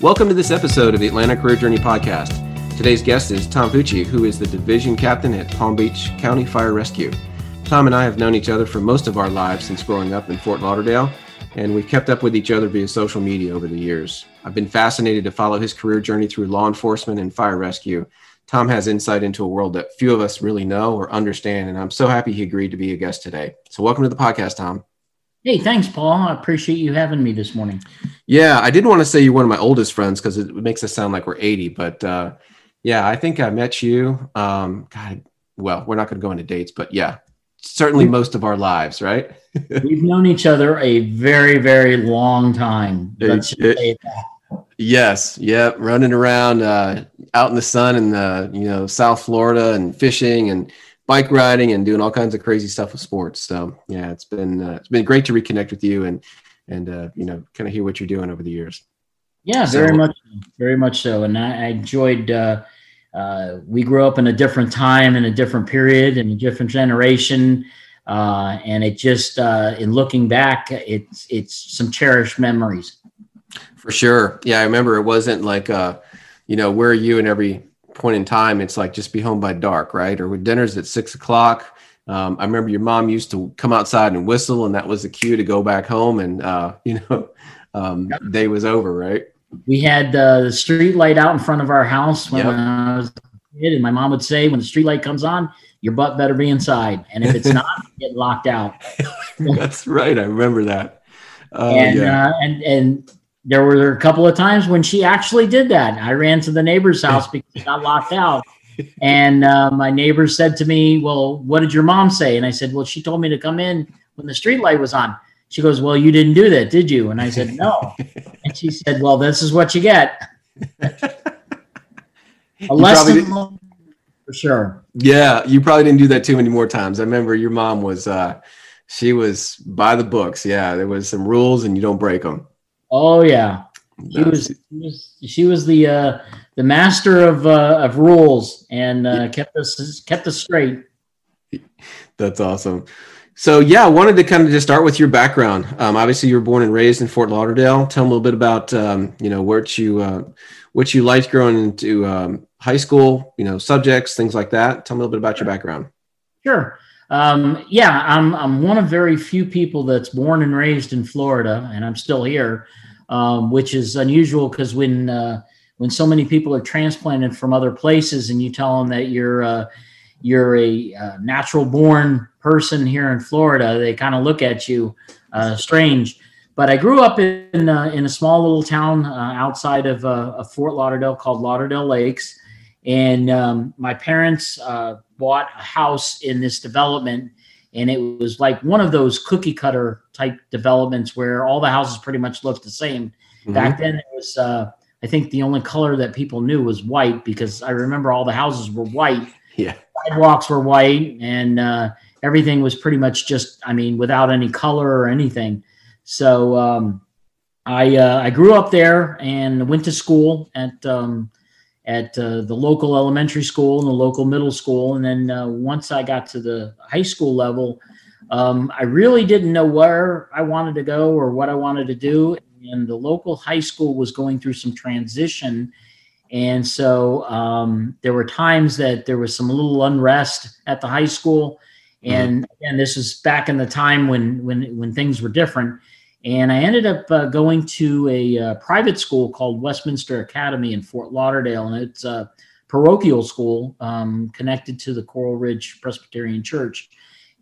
Welcome to this episode of the Atlanta Career Journey Podcast. Today's guest is Tom Pucci, who is the division captain at Palm Beach County Fire Rescue. Tom and I have known each other for most of our lives since growing up in Fort Lauderdale, and we've kept up with each other via social media over the years. I've been fascinated to follow his career journey through law enforcement and fire rescue. Tom has insight into a world that few of us really know or understand, and I'm so happy he agreed to be a guest today. So, welcome to the podcast, Tom. Hey, thanks, Paul. I appreciate you having me this morning. Yeah, I didn't want to say you're one of my oldest friends because it makes us sound like we're 80, but uh, yeah, I think I met you. Um, God, well, we're not going to go into dates, but yeah, certainly most of our lives, right? We've known each other a very, very long time. Let's it, it, yes, yeah, running around uh, out in the sun in the you know South Florida and fishing and bike riding and doing all kinds of crazy stuff with sports. So yeah, it's been uh, it's been great to reconnect with you and and uh, you know kind of hear what you're doing over the years. Yeah, so, very much, very much so. And I, I enjoyed. Uh, uh, we grew up in a different time, in a different period, in a different generation, uh, and it just uh, in looking back, it's it's some cherished memories. For sure, yeah, I remember it wasn't like uh, you know where are you in every point in time, it's like just be home by dark, right? Or with dinners at six o'clock. Um, I remember your mom used to come outside and whistle, and that was the cue to go back home, and uh, you know, um, day was over, right? We had uh, the street light out in front of our house when yep. I was a kid, and my mom would say, "When the street light comes on, your butt better be inside, and if it's not, get locked out." That's right. I remember that. Uh, and yeah. and and there were a couple of times when she actually did that. I ran to the neighbor's house because she got locked out. And uh, my neighbor said to me, Well, what did your mom say? And I said, Well, she told me to come in when the street light was on. She goes, Well, you didn't do that, did you? And I said, No. and she said, Well, this is what you get. a lesson for sure. Yeah, you probably didn't do that too many more times. I remember your mom was, uh, she was by the books. Yeah, there was some rules and you don't break them. Oh yeah, she was, she was she was the uh, the master of uh, of rules and uh, kept us kept us straight. That's awesome. So yeah, I wanted to kind of just start with your background. Um, obviously, you were born and raised in Fort Lauderdale. Tell them a little bit about um, you know what you uh, what you liked growing into um, high school. You know subjects, things like that. Tell me a little bit about your background. Sure. Um, yeah, I'm I'm one of very few people that's born and raised in Florida, and I'm still here um, which is unusual because when uh, when so many people are transplanted from other places and you tell them that you're uh, you're a uh, natural born person here in Florida, they kind of look at you uh, strange. But I grew up in uh, in a small little town uh, outside of, of, Fort Lauderdale called Lauderdale Lakes, and um, my parents bought a house in this development and it was like one of those cookie cutter type developments where all the houses pretty much looked the same. Mm-hmm. Back then, it was uh, I think the only color that people knew was white because I remember all the houses were white. Yeah, sidewalks were white, and uh, everything was pretty much just I mean without any color or anything. So um, I uh, I grew up there and went to school at um, at uh, the local elementary school and the local middle school. And then uh, once I got to the high school level, um, I really didn't know where I wanted to go or what I wanted to do. And the local high school was going through some transition. And so um, there were times that there was some little unrest at the high school. Mm-hmm. And again, this was back in the time when when when things were different. And I ended up uh, going to a uh, private school called Westminster Academy in Fort Lauderdale. And it's a parochial school um, connected to the Coral Ridge Presbyterian Church.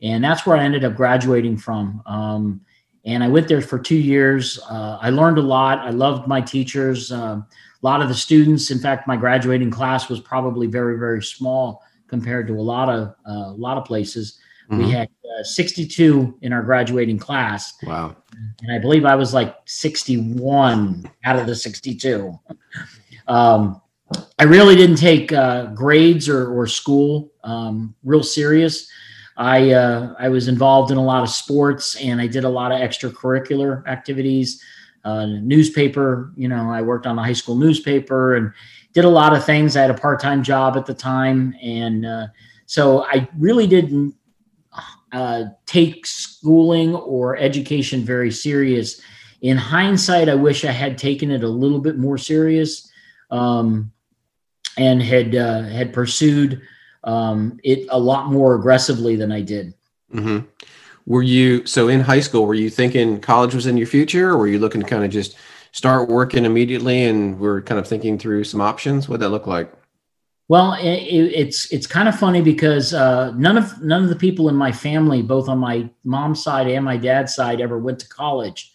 And that's where I ended up graduating from. Um, and I went there for two years. Uh, I learned a lot. I loved my teachers. Uh, a lot of the students, in fact, my graduating class was probably very, very small compared to a lot of uh, a lot of places. Mm-hmm. We had uh, 62 in our graduating class. Wow. And I believe I was like 61 out of the 62. Um, I really didn't take uh, grades or, or school um, real serious. I uh, I was involved in a lot of sports and I did a lot of extracurricular activities. Uh, newspaper, you know, I worked on the high school newspaper and did a lot of things. I had a part time job at the time, and uh, so I really didn't uh, take schooling or education very serious. in hindsight, I wish I had taken it a little bit more serious um, and had uh, had pursued um, it a lot more aggressively than I did. Mm-hmm. Were you so in high school? Were you thinking college was in your future, or were you looking to kind of just start working immediately and we're kind of thinking through some options? What that look like? Well, it, it's it's kind of funny because uh, none of none of the people in my family, both on my mom's side and my dad's side, ever went to college,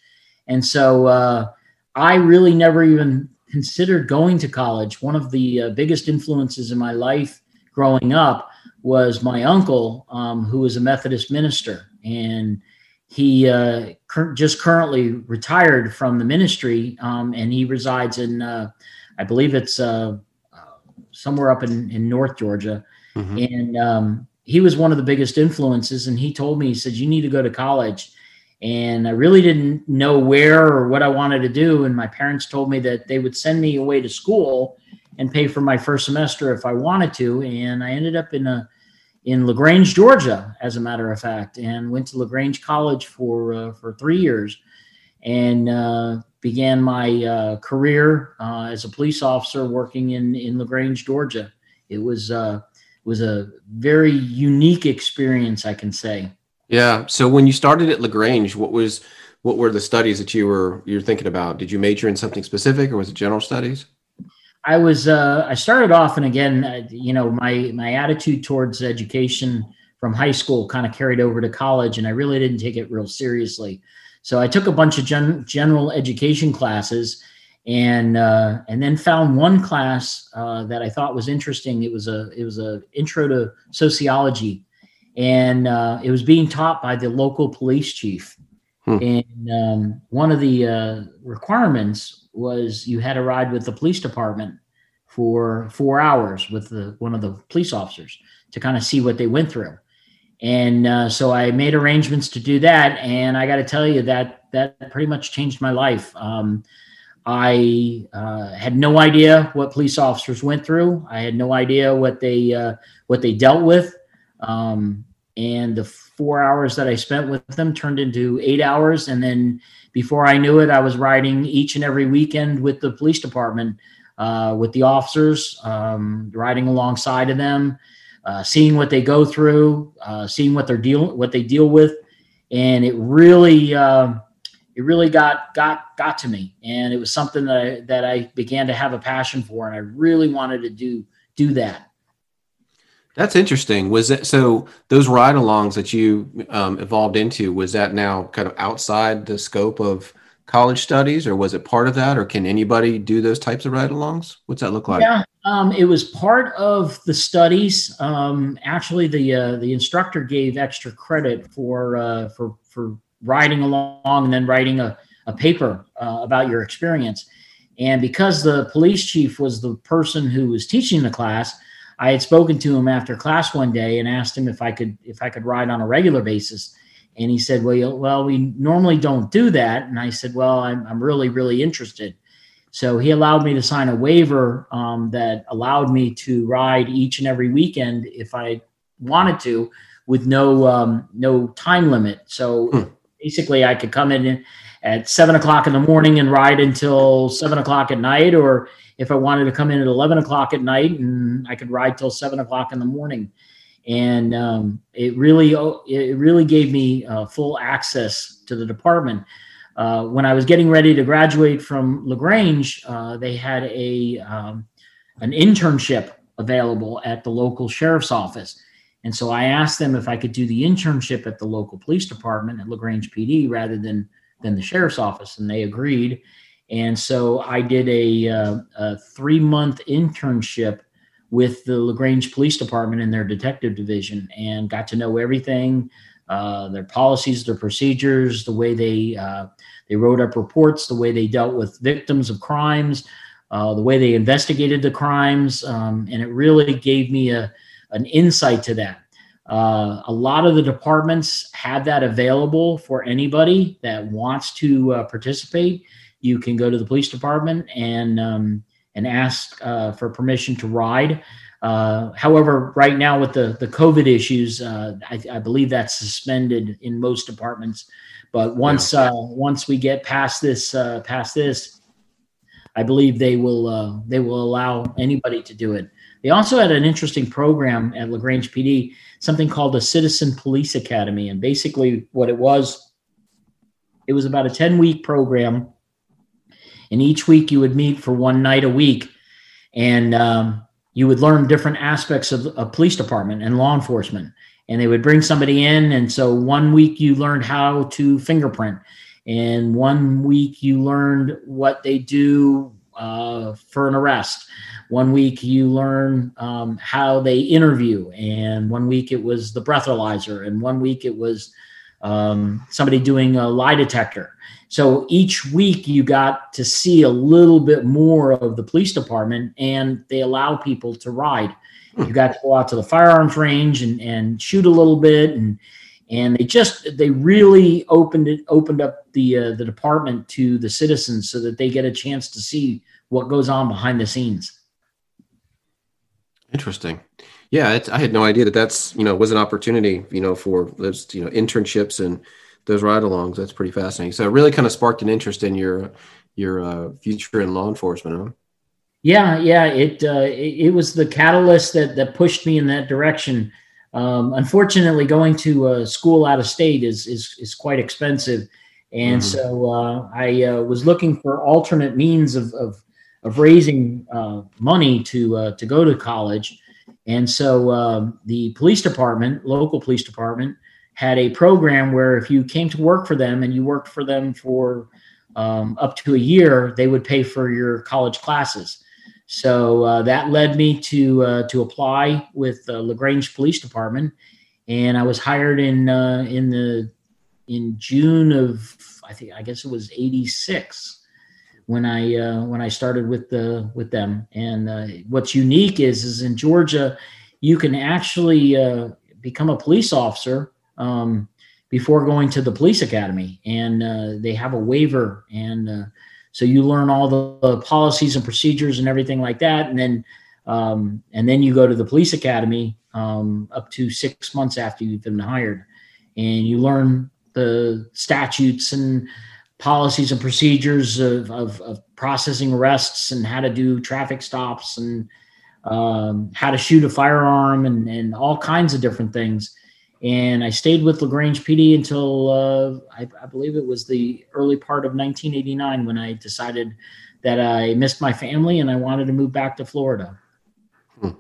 and so uh, I really never even considered going to college. One of the uh, biggest influences in my life growing up was my uncle, um, who was a Methodist minister, and he uh, cur- just currently retired from the ministry, um, and he resides in, uh, I believe it's uh, somewhere up in, in North Georgia. Mm-hmm. And um, he was one of the biggest influences. And he told me, he said, You need to go to college. And I really didn't know where or what I wanted to do. And my parents told me that they would send me away to school and pay for my first semester if I wanted to. And I ended up in a in Lagrange, Georgia, as a matter of fact, and went to Lagrange College for uh, for three years, and uh, began my uh, career uh, as a police officer working in in Lagrange, Georgia. It was uh, was a very unique experience, I can say. Yeah. So when you started at Lagrange, what was what were the studies that you were you're thinking about? Did you major in something specific, or was it general studies? I was uh, I started off, and again, uh, you know, my my attitude towards education from high school kind of carried over to college, and I really didn't take it real seriously. So I took a bunch of gen- general education classes, and uh, and then found one class uh, that I thought was interesting. It was a it was a intro to sociology, and uh, it was being taught by the local police chief. Hmm. And um, one of the uh, requirements was you had to ride with the police department for four hours with the one of the police officers to kind of see what they went through and uh, so I made arrangements to do that. And I got to tell you that that pretty much changed my life. Um, I uh, had no idea what police officers went through. I had no idea what they uh, what they dealt with. Um, and the four hours that I spent with them turned into eight hours. And then before I knew it, I was riding each and every weekend with the police department, uh, with the officers, um, riding alongside of them uh, seeing what they go through, uh, seeing what they're deal what they deal with, and it really uh, it really got got got to me, and it was something that I, that I began to have a passion for, and I really wanted to do do that. That's interesting. Was it so? Those ride-alongs that you um, evolved into was that now kind of outside the scope of college studies, or was it part of that, or can anybody do those types of ride-alongs? What's that look like? Yeah, um, it was part of the studies. Um, actually, the uh, the instructor gave extra credit for uh, for for riding along and then writing a, a paper uh, about your experience. And because the police chief was the person who was teaching the class, I had spoken to him after class one day and asked him if I could if I could ride on a regular basis. And he said, "Well, well, we normally don't do that." And I said, "Well, I'm I'm really really interested." So he allowed me to sign a waiver um, that allowed me to ride each and every weekend if I wanted to, with no um, no time limit. So hmm. basically, I could come in at seven o'clock in the morning and ride until seven o'clock at night, or if I wanted to come in at eleven o'clock at night, and I could ride till seven o'clock in the morning. And um, it really it really gave me uh, full access to the department. Uh, when I was getting ready to graduate from Lagrange, uh, they had a um, an internship available at the local sheriff's office, and so I asked them if I could do the internship at the local police department at Lagrange PD rather than than the sheriff's office, and they agreed. And so I did a, uh, a three month internship with the Lagrange Police Department in their detective division, and got to know everything uh, their policies, their procedures, the way they uh, they wrote up reports, the way they dealt with victims of crimes, uh, the way they investigated the crimes, um, and it really gave me a an insight to that. Uh, a lot of the departments have that available for anybody that wants to uh, participate. You can go to the police department and um, and ask for permission to ride. Uh, however, right now with the the COVID issues, uh, I, I, believe that's suspended in most departments. But once yeah. uh, once we get past this uh, past this, I believe they will uh, they will allow anybody to do it. They also had an interesting program at Lagrange PD, something called the Citizen Police Academy, and basically what it was, it was about a ten week program, and each week you would meet for one night a week, and um, you would learn different aspects of a police department and law enforcement. And they would bring somebody in. And so one week you learned how to fingerprint, and one week you learned what they do uh, for an arrest. One week you learn um, how they interview, and one week it was the breathalyzer, and one week it was um, somebody doing a lie detector. So each week you got to see a little bit more of the police department, and they allow people to ride. You got to go out to the firearms range and, and shoot a little bit, and and they just they really opened it opened up the uh, the department to the citizens so that they get a chance to see what goes on behind the scenes. Interesting. Yeah, I had no idea that that's you know was an opportunity you know for those you know internships and those ride-alongs. That's pretty fascinating. So it really kind of sparked an interest in your your uh, future in law enforcement, huh? Yeah, yeah. It, uh, it, it was the catalyst that that pushed me in that direction. Um, unfortunately, going to a school out of state is is is quite expensive, and mm-hmm. so uh, I uh, was looking for alternate means of of, of raising uh, money to uh, to go to college. And so um, the police department, local police department, had a program where if you came to work for them and you worked for them for um, up to a year, they would pay for your college classes. So uh, that led me to uh, to apply with the Lagrange Police Department, and I was hired in uh, in the in June of I think I guess it was '86 when I uh, when I started with the with them. And uh, what's unique is is in Georgia, you can actually uh, become a police officer um, before going to the police academy, and uh, they have a waiver, and uh, so you learn all the, the, policies and procedures and everything like that, and then um, and then you go to the police academy um, up to six months after you've been hired, and you learn the statutes and policies and procedures of, of, of processing arrests and how to do traffic stops and um, how to shoot a firearm and, and all kinds of different things and I stayed with Lagrange PD until uh, I, I, believe it was the early part of 1989 when I decided that I missed my family and I wanted to move back to Florida. Hmm.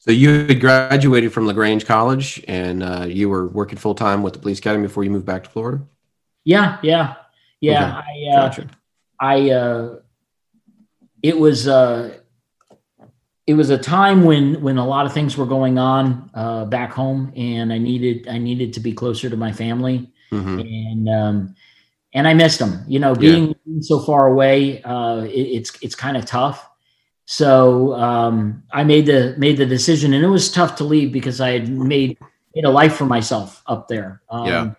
So you had graduated from Lagrange College and uh, you were working full time with the police academy before you moved back to Florida. Yeah, yeah, yeah. Okay. I, uh, gotcha. I, uh, it was uh, it was a time when when a lot of things were going on uh, back home, and I needed I needed to be closer to my family, mm-hmm. and um, and I missed them. You know, being yeah. so far away, uh, it, it's it's kind of tough. So um, I made the made the decision, and it was tough to leave because I had made made a life for myself up there. Um, yeah.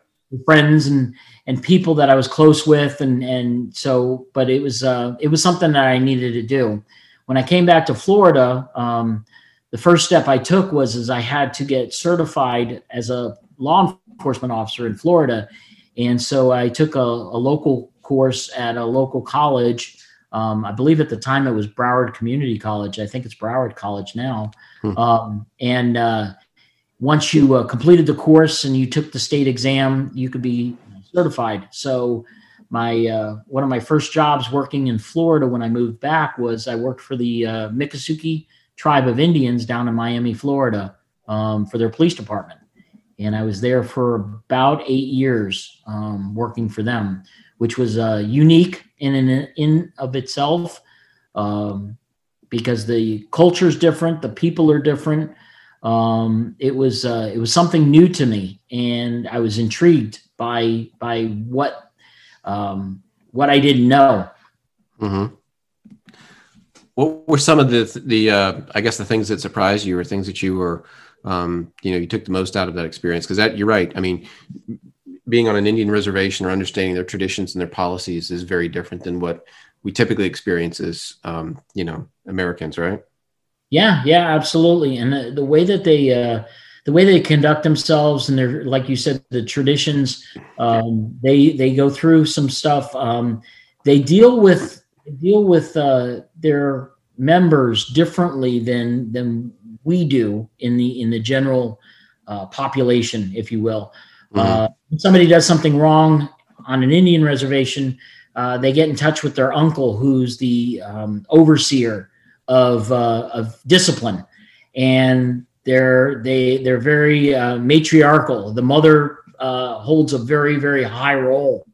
Friends and and people that I was close with, and and so, but it was uh, it was something that I needed to do when I came back to Florida, um, the first step I took was is I had to get certified as a law enforcement officer in Florida, and so I took a, a local course at a local college. Um, I believe at the time it was Broward Community College. I think it's Broward College now. Hmm. Um, and uh, once you uh, completed the course and you took the state exam, you could be certified. So my uh, one of my first jobs working in Florida when I moved back was I worked for the uh, Miccosukee tribe of Indians down in Miami, Florida, um, for their police department, and I was there for about eight years um, working for them, which was uh, unique in in in of itself. Um, because the culture is different, the people are different. Um, it was uh, it was something new to me, and I was intrigued by by what um, what I didn't know. Mm-hmm. What were some of the the uh, I guess the things that surprised you, or things that you were um, you know you took the most out of that experience? Because that you're right. I mean, being on an Indian reservation or understanding their traditions and their policies is very different than what we typically experience as um, you know Americans, right? Yeah, yeah, absolutely. And the, the way that they uh, the way they conduct themselves and they're like you said, the traditions, um, they they go through some stuff. Um, they deal with deal with uh, their members differently than than we do in the in the general uh, population, if you will. Mm-hmm. Uh, somebody does something wrong on an Indian reservation, uh, they get in touch with their uncle, who's the um, overseer of uh, of discipline, and they're they they're very uh, matriarchal. The mother uh, holds a very very high role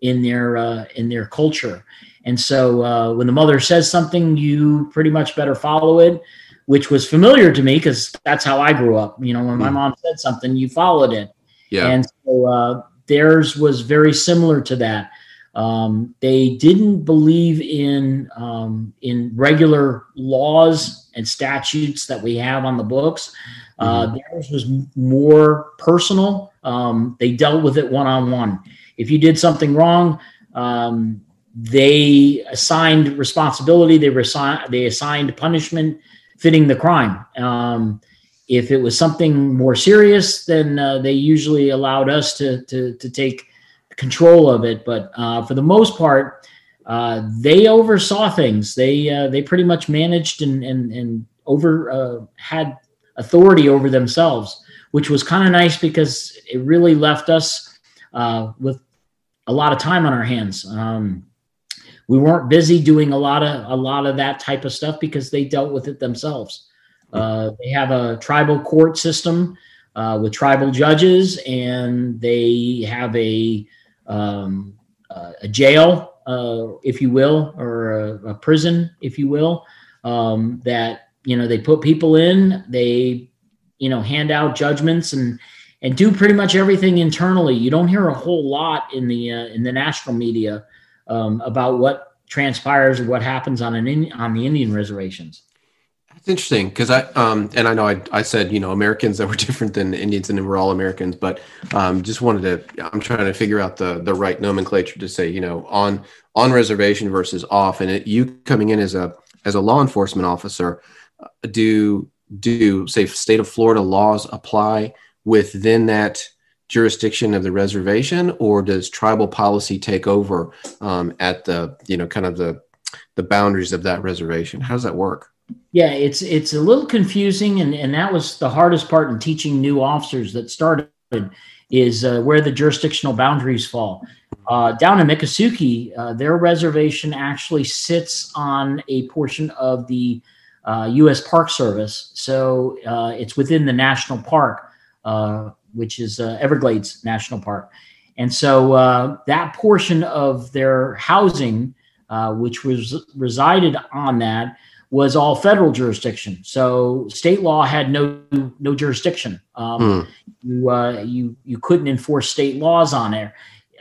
in their uh, in their culture, and so uh, when the mother says something, you pretty much better follow it which was familiar to me because that's how I grew up. You know, when my hmm. mom said something, you followed it. Yeah. And so uh, theirs was very similar to that. Um, they didn't believe in um, in regular laws and statutes that we have on the books. Uh, mm-hmm. theirs was more personal. Um, they dealt with it one on one. If you did something wrong, um, they assigned responsibility. They they assigned punishment fitting the crime. Um, if it was something more serious, then uh, they usually allowed us to, to, to take control of it. But uh, for the most part, uh, they oversaw things. They uh, they pretty much managed and and and over uh, had authority over themselves, which was kind of nice because it really left us uh, with a lot of time on our hands. Um, we weren't busy doing a lot of a lot of that type of stuff because they dealt with it themselves. Uh, they have a tribal court system with tribal judges, and they have a um, uh, a jail, uh, if you will, or a, a prison, if you will, um, that you know they put people in. They you know hand out judgments and and do pretty much everything internally. You don't hear a whole lot in the uh, in the national media um, about what transpires or what happens on an in, on the Indian reservations. It's interesting because I um and I know I, I said you know Americans that were different than Indians and we're all Americans, but um just wanted to I'm trying to figure out the the right nomenclature to say you know on on reservation versus off, and it, you coming in as a as a law enforcement officer, uh, do do say state of Florida laws apply within that jurisdiction of the reservation, or does tribal policy take over um, at the you know kind of the the boundaries of that reservation? How does that work? Yeah, it's it's a little confusing, and and that was the hardest part in teaching new officers that started is uh, where the jurisdictional boundaries fall. Uh, down in Miccosukee, uh, their reservation actually sits on a portion of the U.S. Uh, Park Service, so uh, it's within the national park, uh, which is Everglades National Park, and so that portion of their housing, which was resided on that, was all federal jurisdiction. So state law had no no jurisdiction. Um, mm. You uh, you you couldn't enforce state laws on there.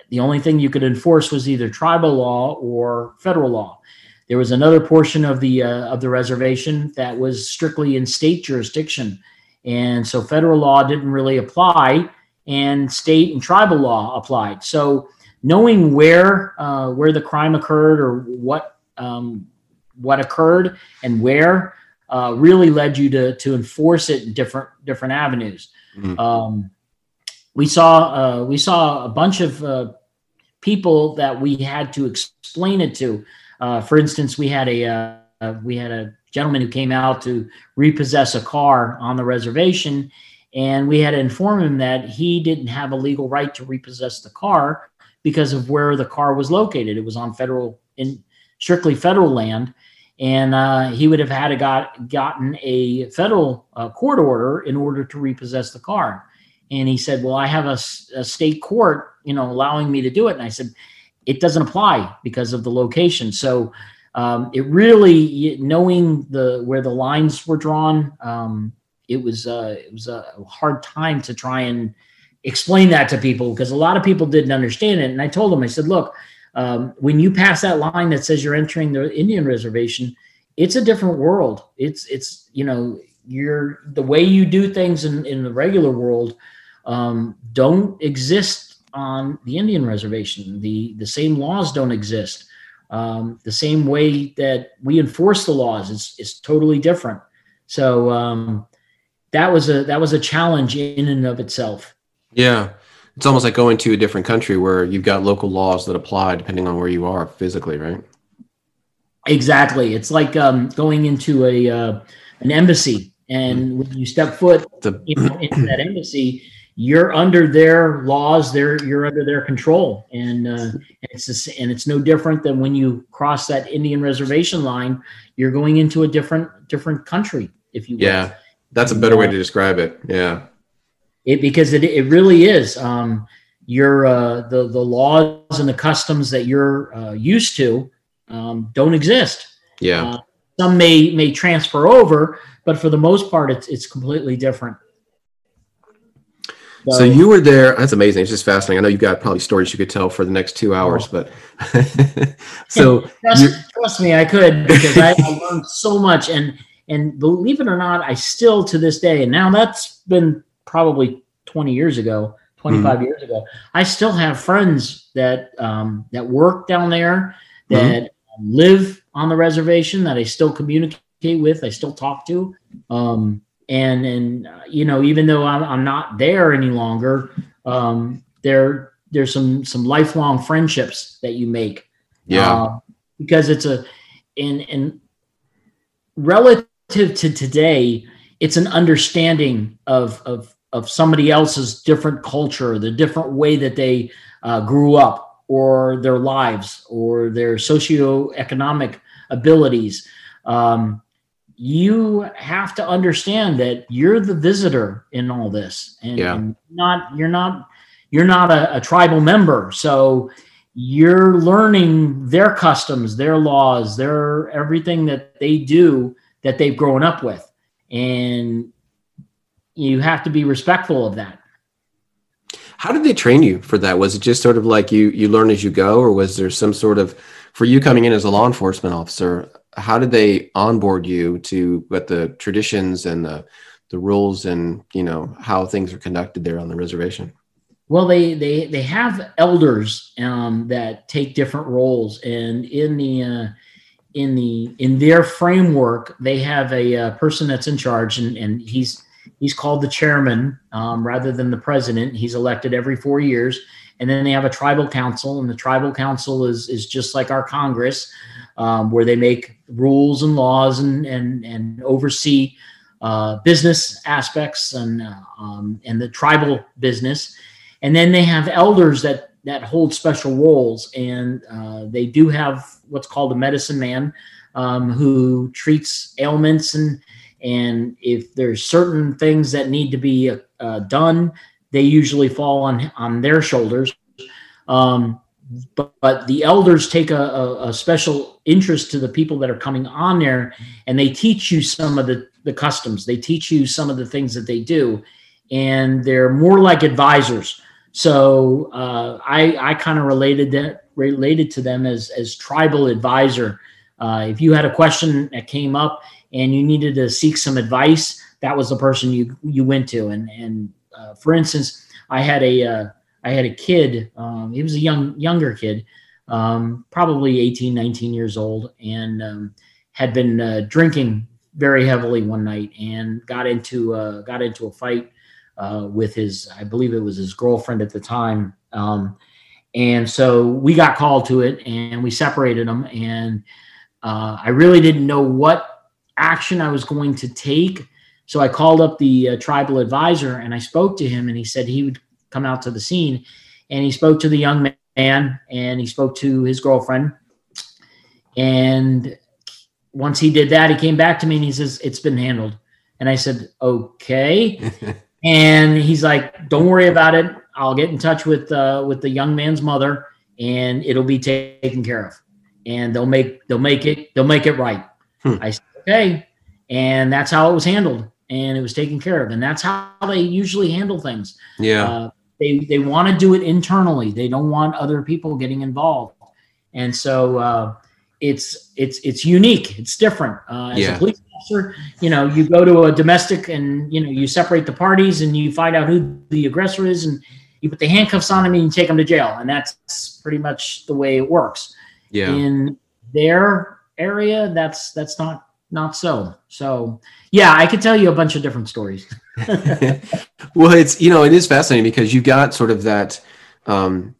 The only thing you could enforce was either tribal law or federal law. There was another portion of the uh, of the reservation that was strictly in state jurisdiction, and so federal law didn't really apply, and state and tribal law applied. So knowing where uh, where the crime occurred or what um, what occurred and where uh, really led you to to enforce it in different different avenues. Mm-hmm. Um, we saw uh, we saw a bunch of uh, people that we had to explain it to. Uh, for instance, we had a uh, we had a gentleman who came out to repossess a car on the reservation, and we had to inform him that he didn't have a legal right to repossess the car because of where the car was located. It was on federal in strictly federal land, and uh, he would have had to got gotten a federal uh, court order in order to repossess the car. And he said, "Well, I have a, a, state court, you know, allowing me to do it." And I said, "It doesn't apply because of the location." So um, it really knowing the where the lines were drawn, um, it was uh, it was a hard time to try and explain that to people because a lot of people didn't understand it. And I told them, I said, "Look." Um, when you pass that line that says you're entering the Indian reservation, it's a different world. It's it's you know you're the way you do things in in the regular world um, don't exist on the Indian reservation. The the same laws don't exist. Um, the same way that we enforce the laws is is totally different. So um, that was a that was a challenge in and of itself. Yeah, it's almost like going to a different country where you've got local laws that apply depending on where you are physically, right? Exactly. It's like um, going into a uh, an embassy, and when you step foot the- know, into that embassy, you're under their laws. They're you're under their control, and uh, it's just, and it's no different than when you cross that Indian reservation line. You're going into a different different country, if you will. Yeah, that's a better way to describe it. Yeah, it because it it really is. Um, your uh, the the laws and the customs that you're uh, used to um, don't exist. Yeah. Uh, some may may transfer over, but for the most part, it's it's completely different. So, so you were there. That's amazing. It's just fascinating. I know you've got probably stories you could tell for the next two hours, oh. but so trust, trust, me, I could because I, I learned so much. And and believe it or not, I still to this day, and now that's been probably 20 years ago, 25 mm-hmm. years ago. I still have friends that um, that work down there that mm-hmm. live on the reservation that I still communicate with, I still talk to. Um, and and uh, you know, even though I'm, I'm not there any longer, um, there there's some some lifelong friendships that you make. Yeah, uh, because it's a in in relative to today, it's an understanding of of of somebody else's different culture, the different way that they uh, grew up, or their lives or their socioeconomic abilities. Um, you have to understand that you're the visitor in all this and, yeah. and not you're not you're not a, a, tribal member so you're learning their customs their laws their everything that they do that they've grown up with and you have to be respectful of that how did they train you for that? Was it just sort of like you you learn as you go, or was there some sort of for you coming in as a law enforcement officer? How did they onboard you to what the traditions and the the rules and you know how things are conducted there on the reservation? Well, they they they have elders um, that take different roles, and in the uh, in the in their framework, they have a, uh, person that's in charge, and, and he's He's called the chairman um, rather than the president. He's elected every four years. And then they have a tribal council, and the tribal council is, is just like our Congress, um, where they make rules and laws and, and, and oversee uh, business aspects and, uh, um, and the tribal business. And then they have elders that, that hold special roles, and uh, they do have what's called a medicine man um, who treats ailments and and if there's certain things that need to be uh, done, they usually fall on on their shoulders. Um, but, but, the elders take a, a, a, special interest to the people that are coming on there, and they teach you some of the the customs. They teach you some of the things that they do, and they're more like advisors. So uh, I I kind of related that related to them as as tribal advisor. Uh, if you had a question that came up and you needed to seek some advice, that was the person you you went to. And and uh, for instance, I had a uh, I had a kid. Um, he was a young younger kid, um, probably 18, 19 years old, and um, had been uh, drinking very heavily one night and got into uh, got into a fight uh, with his I believe it was his girlfriend at the time. Um, and so we got called to it and we separated them and uh, I really didn't know what action I was going to take. So I called up the uh, tribal advisor and I spoke to him, and he said he would come out to the scene. And he spoke to the young man and he spoke to his girlfriend. And once he did that, he came back to me and he says, It's been handled. And I said, Okay. and he's like, Don't worry about it. I'll get in touch with uh, with the young man's mother and it'll be taken care of. And they'll make they'll make it they'll make it right. Hmm. I said, okay. And that's how it was handled and it was taken care of. And that's how they usually handle things. Yeah. Uh, they, they want to do it internally. They don't want other people getting involved. And so, uh, it's, it's, it's unique. It's different. Uh, as yeah. a police officer, you know, you go to a domestic and, you know, you separate the parties and you find out who the aggressor is and you put the handcuffs on him and you take him to jail. And that's pretty much the way it works. Yeah. In their area, that's, that's not not so. So yeah, I could tell you a bunch of different stories. well, it's you know it is fascinating because you've got sort of that um,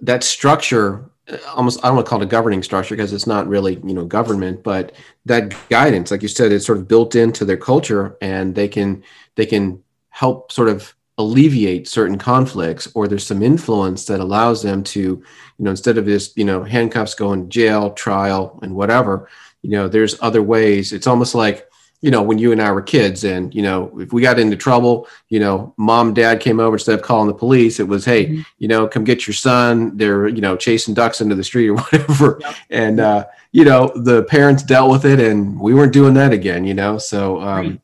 that structure. Almost, I don't want to call it a governing structure because it's not really you know government, but that guidance, like you said, it's sort of built into their culture, and they can they can help sort of alleviate certain conflicts or there's some influence that allows them to you know instead of this you know handcuffs going jail trial and whatever you know there's other ways. It's almost like you know when you and i were kids and you know if we got into trouble you know mom dad came over instead of calling the police it was hey mm-hmm. you know come get your son. They're you know chasing ducks into the street or whatever. Yep. and uh you know the parents dealt with it and we weren't doing that again you know? So um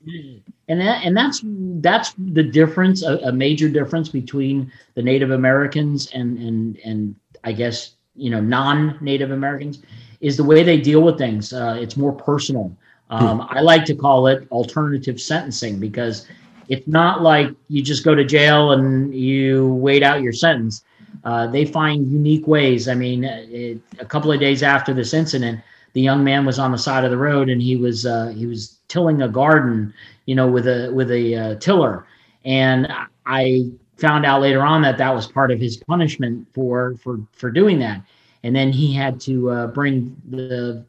and that and that's that's the difference a, a, major difference between the native americans and and and i guess you know non-native americans is the way they deal with things. Uh, it's more personal um, i like to call it alternative sentencing because it's not like you just go to jail and you wait out your sentence uh, they find unique ways i mean it, a couple of days after this incident the young man was on the side of the road and he was uh, he was tilling a garden you know, with a with a uh, tiller. And I found out later on that that was part of his punishment for for for doing that. And then he had to uh, bring the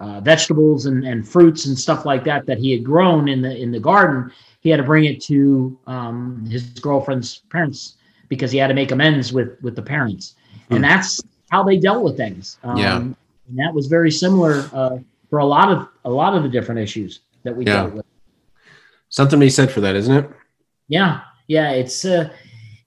uh, vegetables and, and fruits and stuff like that that he had grown in the in the garden. He had to bring it to um, his girlfriend's parents because he had to make amends with with the parents, and hmm. that's how they dealt with things. Um, yeah, and that was very similar uh, for a lot of a lot of the different issues that we yeah. dealt with. Something to be said for that, isn't it? Yeah, yeah. It's uh,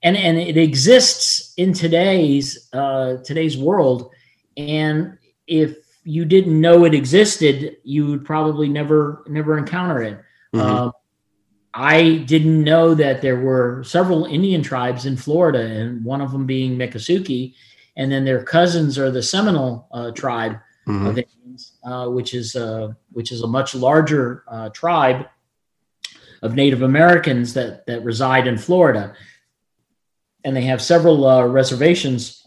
and and it exists in today's uh, today's world, and if you didn't know it existed, you would probably never never encounter it. Mm-hmm. Uh, I didn't know that there were several Indian tribes in Florida, and one of them being Miccosukee, and then their cousins are the Seminole uh, tribe mm-hmm. of Indians, uh, which is uh, which is a much larger uh, tribe of Native Americans that that reside in Florida, and they have several uh, reservations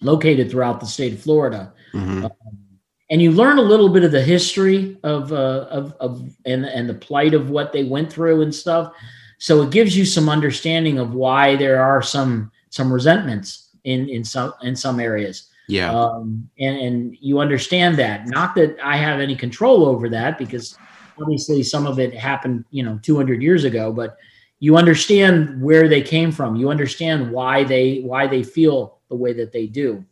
located throughout the state of Florida. Mm-hmm. And you learn a little bit of the history of, uh, of, of and, and the plight of what they went through and stuff. So it gives you some understanding of why there are some some resentments in in some in some areas. Yeah. Um, and, and you understand that. Not that I have any control over that because obviously some of it happened you know 200 years ago but you understand where they came from you understand why they why they feel the way that they do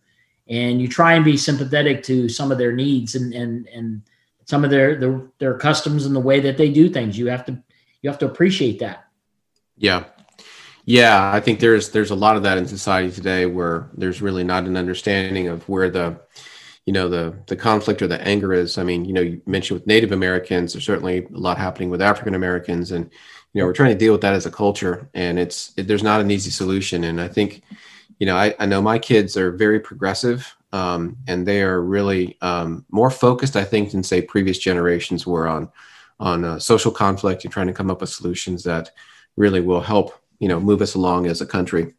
and you try and be sympathetic to some of their needs and and and some of their their, their customs and the way that they do things. You have to you have to appreciate that. Yeah. Yeah i think there's there's a lot of that in society today where there's really not an understanding of where the you know the the conflict or the anger is. I mean you know you mentioned with native americans there's certainly a lot happening with african americans. And you know we're trying to deal with that as a culture and it's it, there's not an easy solution. And i think you know i, I know my kids are very progressive um, and they are really um, more focused i think than say previous generations were on on uh, social conflict and trying to come up with solutions that really will help you know move us along as a country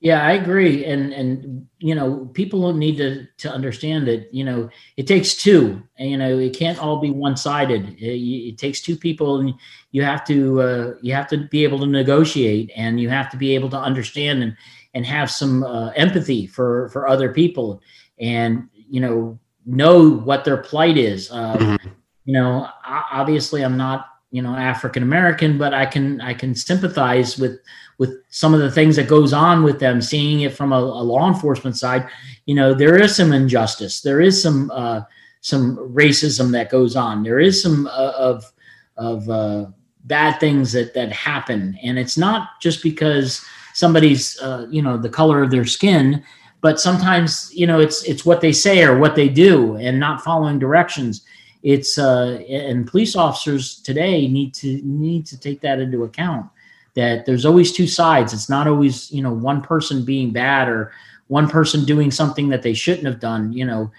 yeah, I agree, and and you know people need to to understand that you know it takes two, and you know it can't all be one sided. It, it, takes two people, and you have to uh, you have to be able to negotiate, and you have to be able to understand and and have some uh, empathy for for other people, and you know know what their plight is. Uh, mm-hmm. You know, obviously, I'm not you know African American, but I can I can sympathize with with some of the things that goes on with them seeing it from a, a law enforcement side you know there is some injustice there is some uh, some racism that goes on there is some uh, of of uh, bad things that that happen and it's not just because somebody's uh, you know the color of their skin but sometimes you know it's it's what they say or what they do and not following directions it's uh and police officers today need to need to take that into account that there's always two sides. It's not always, you know, one person being bad or one person doing something that they shouldn't have done. You know,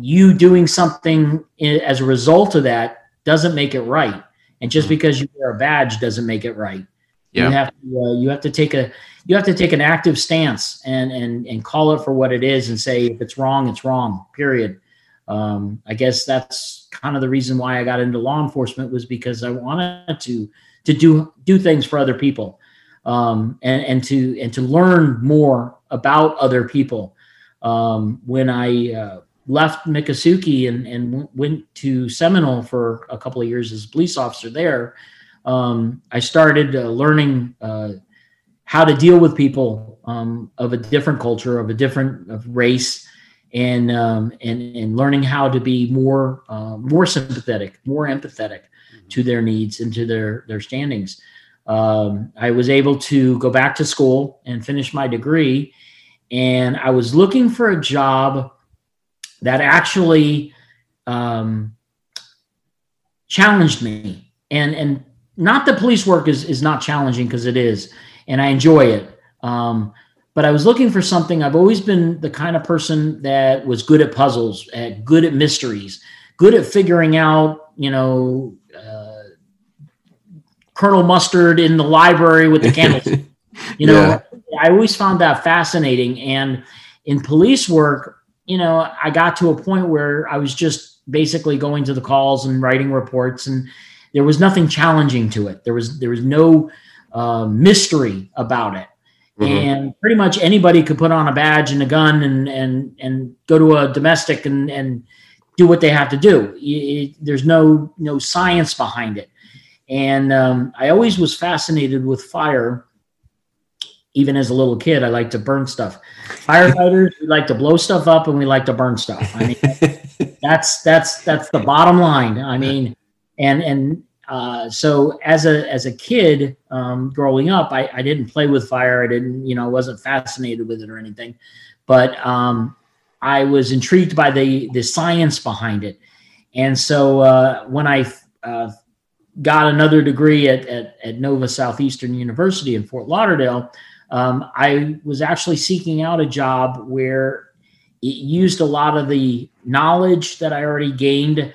you doing something as a result of that doesn't make it right. And just mm-hmm. because you wear a badge doesn't make it right. Yeah. You have to uh, you have to take a you have to take an active stance and and and call it for what it is and say if it's wrong, it's wrong. Period. Um, I guess that's kind of the reason why I got into law enforcement was because I wanted to to do do things for other people um, and and to and to learn more about other people. Um, when I uh, left Miccosukee and, and went to Seminole for a couple of years as a police officer there, um, I started uh, learning uh, how to deal with people um, of a different culture, of a different of race, and um, and and learning how to be more uh, more sympathetic, more empathetic mm-hmm. to their needs and to their their standings. Um, I was able to go back to school and finish my degree, and I was looking for a job that actually um, challenged me and and not that police work is is not challenging because it is and I enjoy it. Um, but I was looking for something. I've always been the kind of person that was good at puzzles, at good at mysteries, good at figuring out, you know, uh, Colonel Mustard in the library with the candles. you know, yeah. I always found that fascinating. And in police work, you know, I got to a point where I was just basically going to the calls and writing reports, and there was nothing challenging to it. There was there was no uh, mystery about it. Mm-hmm. And pretty much anybody could put on a badge and a gun and and and go to a domestic and and do what they have to do. It, there's no no science behind it. And um, I always was fascinated with fire. Even as a little kid, I like to burn stuff. Firefighters, we like to blow stuff up and we like to burn stuff. I mean, that's that's that's the bottom line. I mean, and and uh, so as a as a kid um, growing up, I, I didn't play with fire. I didn't, you know, I wasn't fascinated with it or anything, but um, I was intrigued by the the science behind it. And so uh, when I uh, got another degree at, at, at Nova Southeastern University in Fort Lauderdale, um, I was actually seeking out a job where it used a lot of the knowledge that I already gained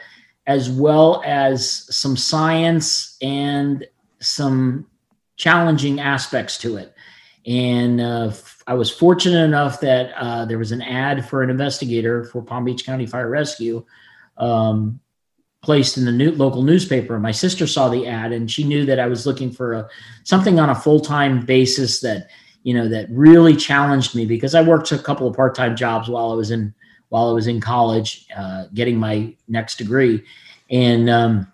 as well as some science and some challenging aspects to it. And uh, I was fortunate enough that uh, there was an ad for an investigator for Palm Beach County Fire Rescue um, placed in the new, local newspaper. My sister saw the ad and she knew that I was looking for a, something on a full time basis that you know that really challenged me because I worked a couple of part time jobs while I was in while I was in college, uh, getting my next degree, and um,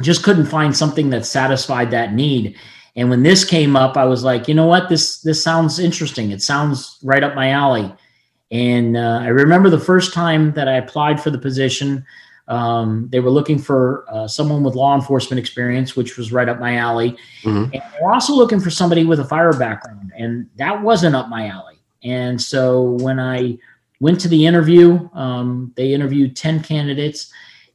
just couldn't find something that satisfied that need. And when this came up, I was like, you know what, this this sounds interesting. It sounds right up my alley. And uh, I remember the first time that I applied for the position, um, they were looking for uh, someone with law enforcement experience, which was right up my alley. Mm-hmm. And they were also looking for somebody with a fire background, and that wasn't up my alley. And so when I went to the interview. Um, they interviewed 10 candidates.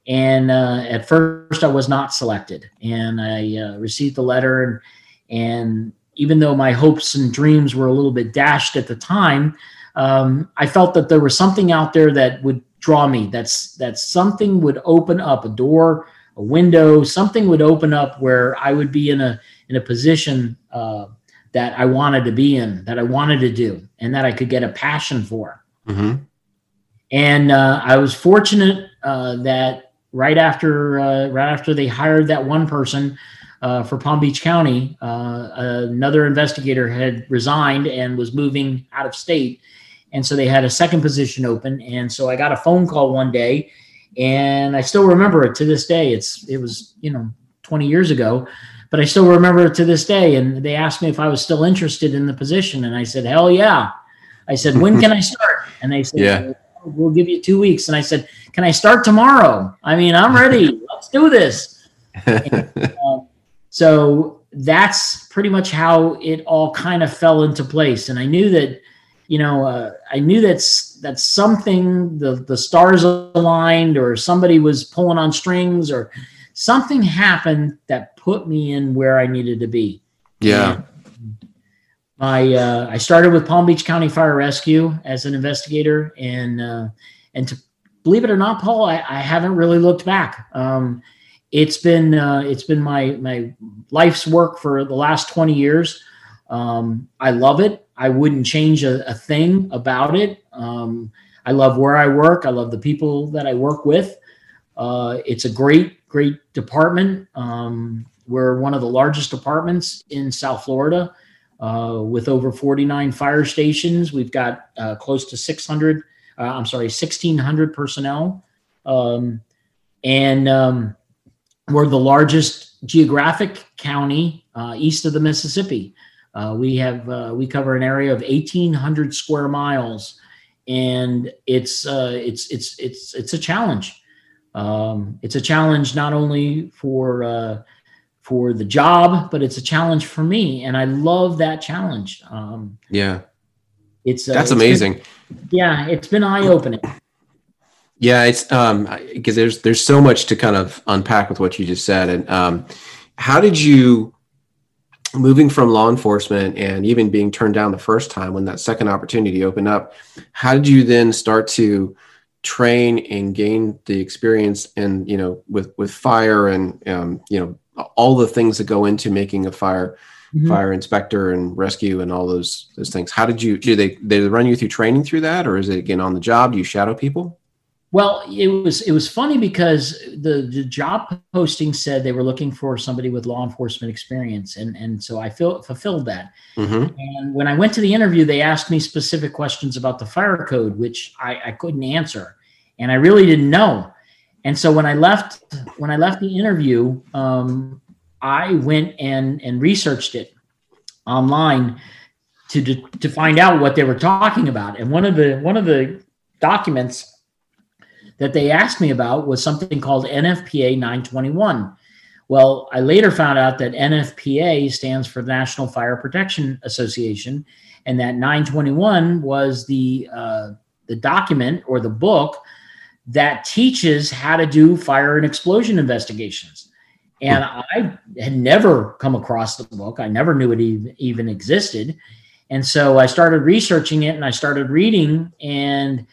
And uh, at first, I was not selected. And I uh, received the letter. And, and even though my hopes and dreams were a little bit dashed at the time, um, I felt that there was something out there that would draw me. That's that something would open up a door, a window, something would open up where I would be in a in a position uh, that I wanted to be in, that I wanted to do, and that I could get a passion for. Mm-hmm. And uh, I was fortunate uh, that right after uh, right after they hired that one person uh, for Palm Beach County, uh, another investigator had resigned and was moving out of state, and so they had a second position open. And so I got a phone call one day, and I still remember it to this day. It's it was you know 20 years ago, but I still remember it to this day. And they asked me if I was still interested in the position, and I said, "Hell yeah!" I said, "When can I start?" And they said, yeah. We'll give you two weeks. And I said, Can I start tomorrow? I mean, I'm ready. Let's do this. And, uh, so that's pretty much how it all kind of fell into place. And I knew that, you know, uh, I knew that's that something the the stars aligned, or somebody was pulling on strings, or something happened that put me in where I needed to be. Yeah. And I uh, I started with Palm Beach County Fire Rescue as an investigator, and uh, and to believe it or not, Paul, I, I haven't really looked back. Um, it's been uh, it's been my my life's work for the last twenty years. Um, I love it. I wouldn't change a, a thing about it. Um, I love where I work. I love the people that I work with. Uh, it's a great, great department. Um, we're one of the largest departments in South Florida uh, with over 49 fire stations. We've got uh, close to 600, uh, I'm sorry, 1,600 personnel. Um, and um, we're the largest geographic county uh, east of the Mississippi. Uh, we have we cover an area of 1,800 square miles, and it's it's it's it's it's a challenge. Um, it's a challenge not only for for the job, but it's a challenge for me, and I love that challenge. Um, yeah, it's uh, that's it's amazing. Been, yeah, it's been eye opening. Yeah, it's um because there's there's so much to kind of unpack with what you just said, and um, how did you moving from law enforcement and even being turned down the first time when that second opportunity opened up? How did you then start to train and gain the experience and you know with with fire and um, you know all the things that go into making a fire mm-hmm. fire inspector and rescue and all those those things. How did you do they they run you through training through that or is it again on the job? Do you shadow people? Well it was it was funny because the the job posting said they were looking for somebody with law enforcement experience and and so i feel, fulfilled that. Mm-hmm. and when i went to the interview they asked me specific questions about the fire code which i, I couldn't answer and i really didn't know and so when I left, when I left the interview, um, I went and and researched it online to to find out what they were talking about. And one of the one of the documents that they asked me about was something called NFPA 921. Well, I later found out that NFPA stands for National Fire Protection Association, and that 921 was the uh, the document or the book that teaches how to do fire and explosion investigations. And I had never come across the book. I never knew it even existed. And so I started researching it and I started reading. And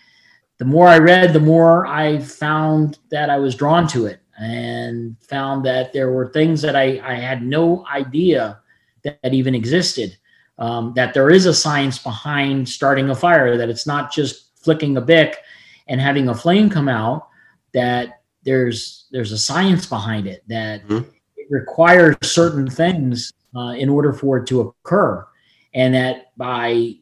the more I read, the more I found that I was drawn to it and found that there were things that I, I had no idea that, that even existed. Um, that there is a science behind starting a fire, that it's not just flicking a bic and having a flame come out that there's there's a science behind it that mm-hmm. it requires certain things uh, in order for it to occur. And that by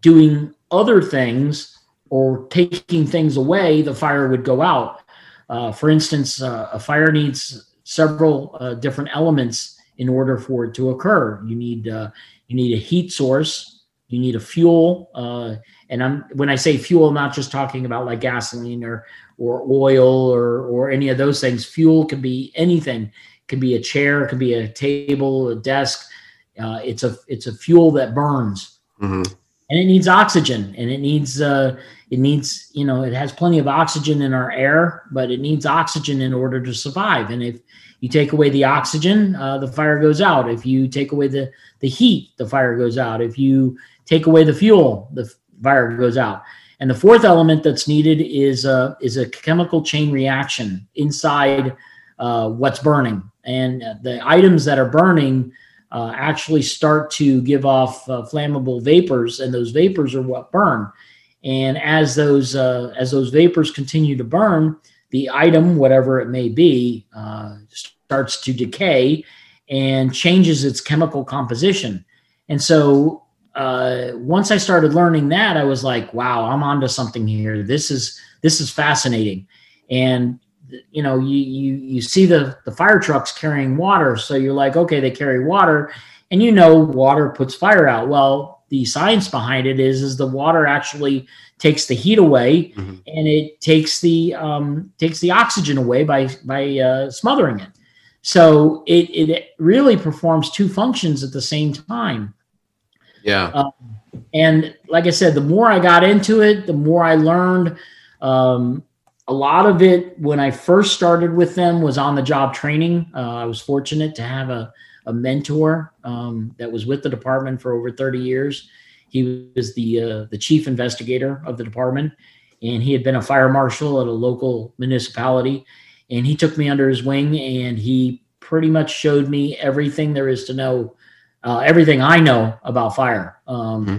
doing other things or taking things away the fire would go out. Uh, for instance uh, a fire needs several uh, different elements in order for it to occur. You need uh, you need a heat source you need a fuel uh, and I'm when I say fuel, I'm not just talking about like gasoline or or oil or or any of those things. Fuel can be anything. It can be a chair, it can be a table, a desk. Uh, it's a it's a fuel that burns, mm-hmm. and it needs oxygen, and it needs uh, it needs you know it has plenty of oxygen in our air, but it needs oxygen in order to survive. And if you take away the oxygen, uh, the fire goes out. If you take away the the heat, the fire goes out. If you take away the fuel, the fire goes out. And the fourth element that's needed is a, is a chemical chain reaction inside uh, what's burning. And the items that are burning uh, actually start to give off uh, flammable vapors, and those vapors are what burn. And as those uh, as those vapors continue to burn, the item, whatever it may be, uh, starts to decay and changes its chemical composition. And so uh, once I started learning that, I was like, wow, I'm onto something here. This is this is fascinating. And you know, you you you see the the fire trucks carrying water, so you're like, okay, they carry water, and you know, water puts fire out. Well, the science behind it is is the water actually takes the heat away, mm-hmm. and it takes the um, takes the oxygen away by by uh, smothering it. So it it really performs two functions at the same time. Yeah. Um, and like I said, the more I got into it, the more I learned. Um, a lot of it when I first started with them was on the job training. Uh, I was fortunate to have a, a mentor um, that was with the department for over 30 years. He was the uh, the chief investigator of the department, and he had been a fire marshal at a local municipality. And he took me under his wing, and he pretty much showed me everything there is to know uh, everything I know about fire. Um, mm-hmm.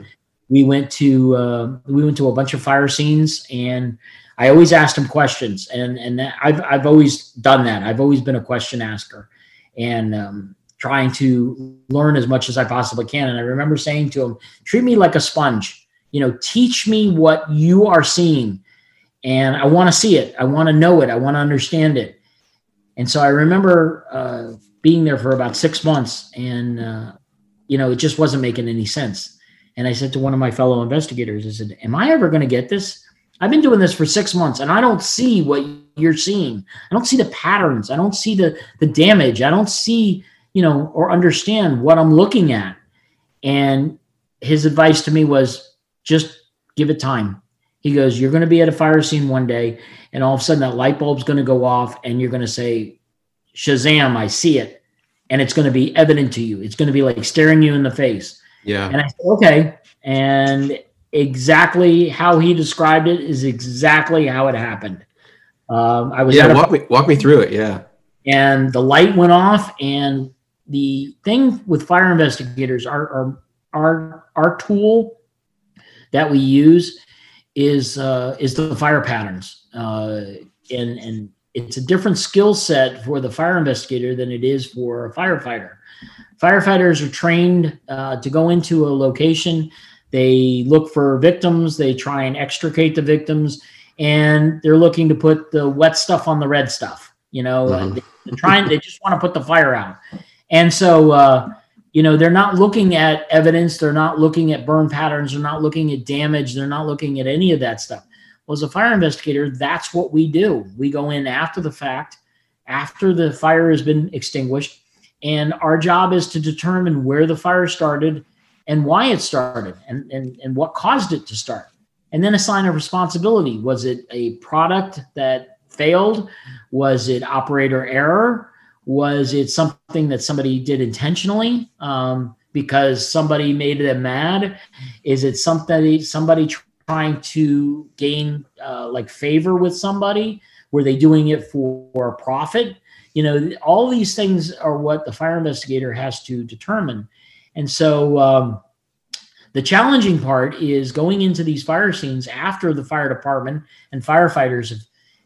we went to uh, we went to a bunch of fire scenes, and I always asked him questions, and and I've I've always done that. I've always been a question asker, and um, trying to learn as much as I possibly can. And I remember saying to him, "Treat me like a sponge. You know, teach me what you are seeing, and I want to see it. I want to know it. I want to understand it." And so I remember uh, being there for about six months, and uh, you know, it just wasn't making any sense. And I said to one of my fellow investigators, I said, Am I ever going to get this? I've been doing this for six months and I don't see what you're seeing. I don't see the patterns. I don't see the, the damage. I don't see, you know, or understand what I'm looking at. And his advice to me was just give it time. He goes, You're going to be at a fire scene one day, and all of a sudden that light bulb's going to go off, and you're going to say, Shazam, I see it. And it's going to be evident to you. It's going to be like staring you in the face. Yeah. And I said, okay. And exactly how he described it is exactly how it happened. Um, I was yeah. Walk me walk me through it. Yeah. And the light went off, and the thing with fire investigators, our our our, our tool that we use is uh, is the fire patterns, uh, and and it's a different skill set for the fire investigator than it is for a firefighter. Firefighters are trained uh, to go into a location. They look for victims. They try and extricate the victims, and they're looking to put the wet stuff on the red stuff. You know, mm-hmm. they, are trying. They just want to put the fire out, and so uh, you know they're not looking at evidence. They're not looking at burn patterns. They're not looking at damage. They're not looking at any of that stuff. As a fire investigator, that's what we do. We go in after the fact, after the fire has been extinguished and our job is to determine where the fire started and why it started and, and, and what caused it to start. And then assign a responsibility. Was it a product that failed? Was it operator error? Was it something that somebody did intentionally um, because somebody made them mad? Is it something somebody trying to gain uh, like favor with somebody? Were they doing it for profit? you know all these things are what the fire investigator has to determine and so um, the challenging part is going into these fire scenes after the fire department and firefighters have,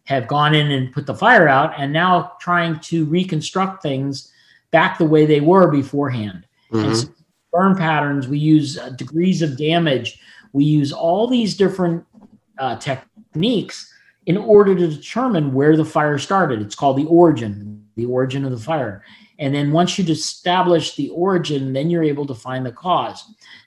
have gone in and put the fire out and now trying to reconstruct things back the way they were beforehand mm-hmm. and so burn patterns we use uh, degrees of damage we use all these different uh, techniques in order to determine where the fire started. It's called the origin, the origin of the fire. And then once you establish the origin, then you're able to find the cause.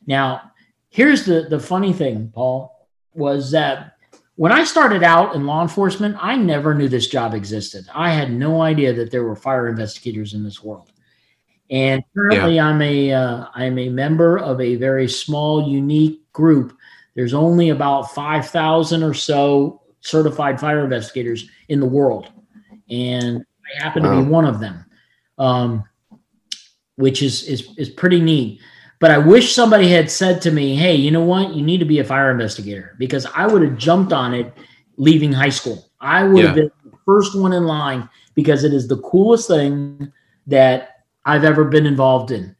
Now, here's the, the funny thing, Paul, was that when I started out in law enforcement, I never knew this job existed. I had no idea that there were fire investigators in this world. And currently, yeah. I'm a am uh, a member of a very small, unique group. There's only about five thousand or so certified fire investigators in the world, and I happen wow. to be one of them, um, which is is is pretty neat. But I wish somebody had said to me, "Hey, you know what? You need to be a fire investigator," because I would have jumped on it leaving high school. I would yeah. have been the first one in line because it is the coolest thing that I've ever been involved in.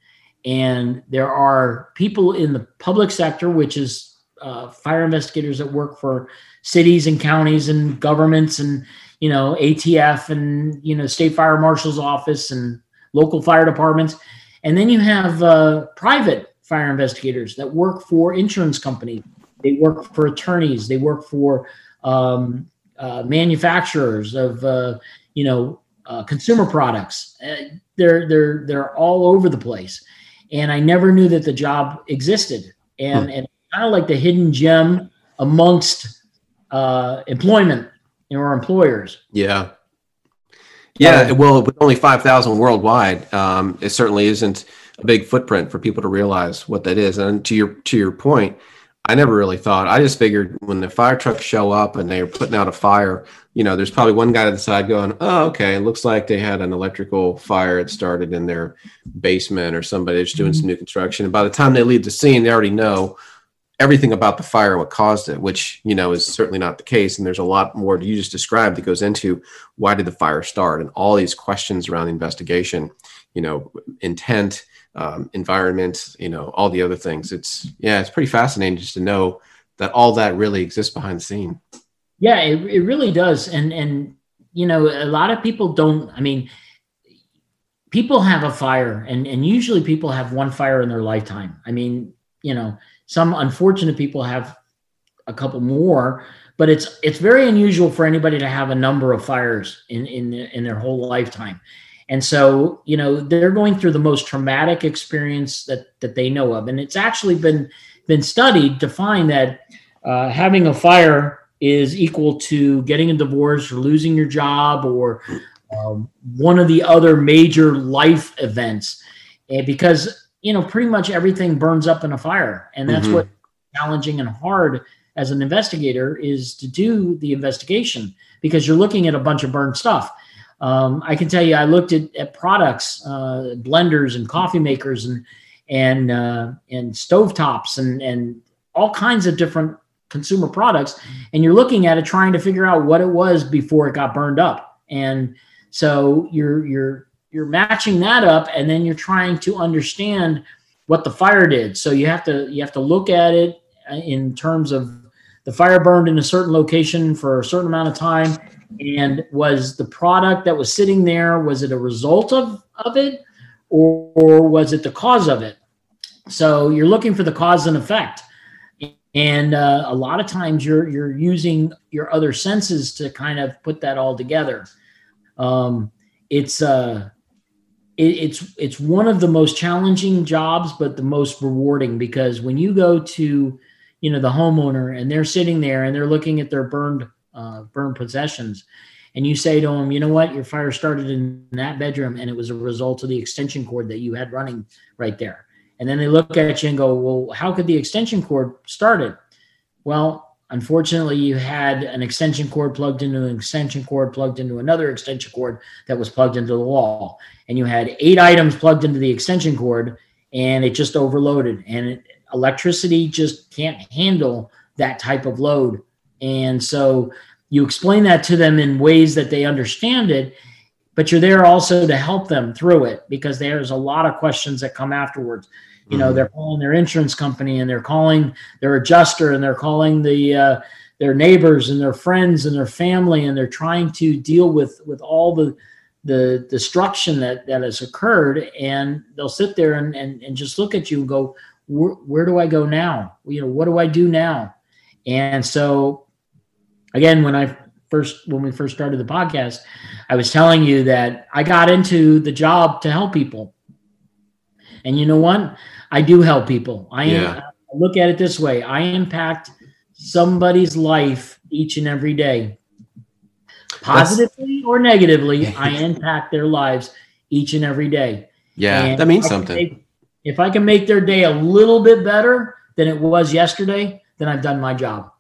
And there are people in the public sector, which is uh, fire investigators that work for cities and counties and governments and you know ATF and you know state fire marshal's office and local fire departments, and then you have uh, private fire investigators that work for insurance companies. They work for attorneys. They work for um, uh, manufacturers of uh, you know uh, consumer products. Uh, they're they're they're all over the place, and I never knew that the job existed. And hmm. and kind of like the hidden gem amongst uh, employment or employers. Yeah. Yeah. well, with only 5,000 worldwide, um, it certainly isn't a big footprint for people to realize what that is. And to your, to your point, I never really thought. I just figured when the fire trucks show up and they're putting out a fire, you know, there's probably one guy to the side going, "Oh, okay, it looks like they had an electrical fire. It started in their basement or somebody just doing mm-hmm. some new construction." And by the time they leave the scene, they already know everything about the fire what caused it which you know is certainly not the case and there's a lot more you just described that goes into why did the fire start and all these questions around the investigation you know intent um, environment, you know, all the other things. It's yeah, it's pretty fascinating just to know that all that really exists behind the scene. Yeah, it, it really does. And and you know, a lot of people don't. I mean, people have a fire, and and usually people have one fire in their lifetime. I mean, you know, some unfortunate people have a couple more, but it's it's very unusual for anybody to have a number of fires in in in their whole lifetime. And so, you know, they're going through the most traumatic experience that that they know of, and it's actually been been studied to find that uh, having a fire is equal to getting a divorce or losing your job or um, one of the other major life events, and because you know pretty much everything burns up in a fire, and that's mm-hmm. what challenging and hard as an investigator is to do the investigation because you're looking at a bunch of burned stuff. Um, I can tell you, I looked at, at products, uh, blenders and coffee makers and and uh, and stovetops and and all kinds of different consumer products, and you're looking at it trying to figure out what it was before it got burned up. And so you're you're you're matching that up, and then you're trying to understand what the fire did. So you have to you have to look at it in terms of the fire burned in a certain location for a certain amount of time and was the product that was sitting there was it a result of of it or, or was it the cause of it? So you're looking for the cause and effect. And uh, a lot of times you're you're using your other senses to kind of put that all together. Um, it's uh it, it's it's one of the most challenging jobs but the most rewarding because when you go to you know the homeowner and they're sitting there and they're looking at their burned uh, burned possessions and you say to them you know what? Your fire started in that bedroom and it was a result of the extension cord that you had running right there. And then they look at you and go well how could the extension cord start it? Well unfortunately you had an extension cord plugged into an extension cord plugged into another extension cord that was plugged into the wall and you had eight items plugged into the extension cord and it just overloaded and it, electricity just can't handle that type of load. And so you explain that to them in ways that they understand it, but you're there also to help them through it because there's a lot of questions that come afterwards. You know, mm-hmm. they're calling their insurance company and they're calling their adjuster and they're calling the uh, their neighbors and their friends and their family and they're trying to deal with with all the the destruction that that has occurred and they'll sit there and, and, and just look at you and go where, where do I go now? You know, what do I do now? And so, again, when I first when we first started the podcast, I was telling you that I got into the job to help people. And you know what? I do help people. I, yeah. I look at it this way: I impact somebody's life each and every day, positively That's... or negatively. I impact their lives each and every day. Yeah, and that means something if I can make their day a little bit better than it was yesterday, then I've done my job.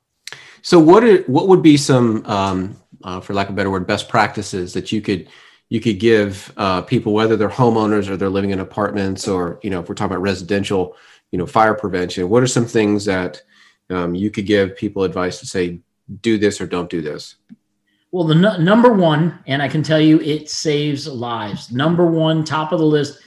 So what are, what would be some, um, uh, for lack of a better word, best practices that you could you could give uh, people, whether they're homeowners or they're living in apartments, or you know, if we're talking about residential, you know, fire prevention. What are some things that um, you could give people advice to say, do this or don't do this? Well, the n- number one, and I can tell you, it saves lives. Number one, top of the list,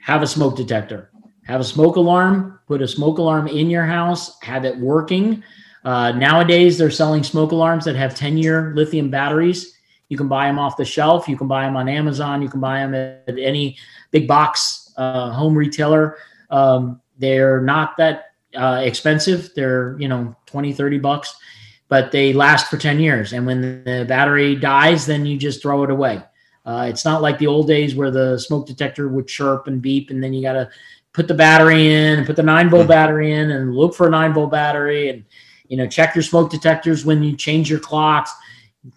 have a smoke detector have a smoke alarm, put a smoke alarm in your house, have it working. Uh, nowadays, they're selling smoke alarms that have 10 year lithium batteries. You can buy them off the shelf. You can buy them on Amazon. You can buy them at, any big box uh, home retailer. Um, they're not that uh, expensive. They're, you know, 20, 30 bucks, but they last for 10 years. And when the battery dies, then you just throw it away. Uh, it's not like the old days where the smoke detector would chirp and beep, and then you got to put the battery in and put the nine volt mm-hmm. battery in and look for a nine volt battery and you know check your smoke detectors when you change your clocks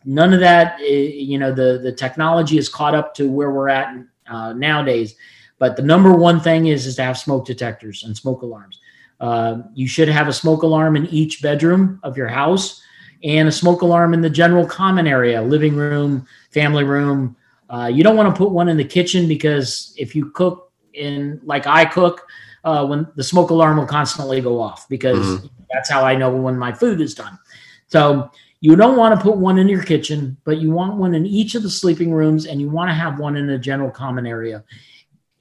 none of that eh, you know the the technology is caught up to where we're at uh, nowadays but the number one thing is is to have smoke detectors and smoke alarms uh, you should have a smoke alarm in each bedroom of your house and a smoke alarm in the general common area living room family room uh, you don't want to put one in the kitchen because if you cook in like I cook, uh, when the smoke alarm will constantly go off because mm-hmm. that's how I know when my food is done. So you don't want to put one in your kitchen, but you want one in each of the sleeping rooms, and you want to have one in a general common area.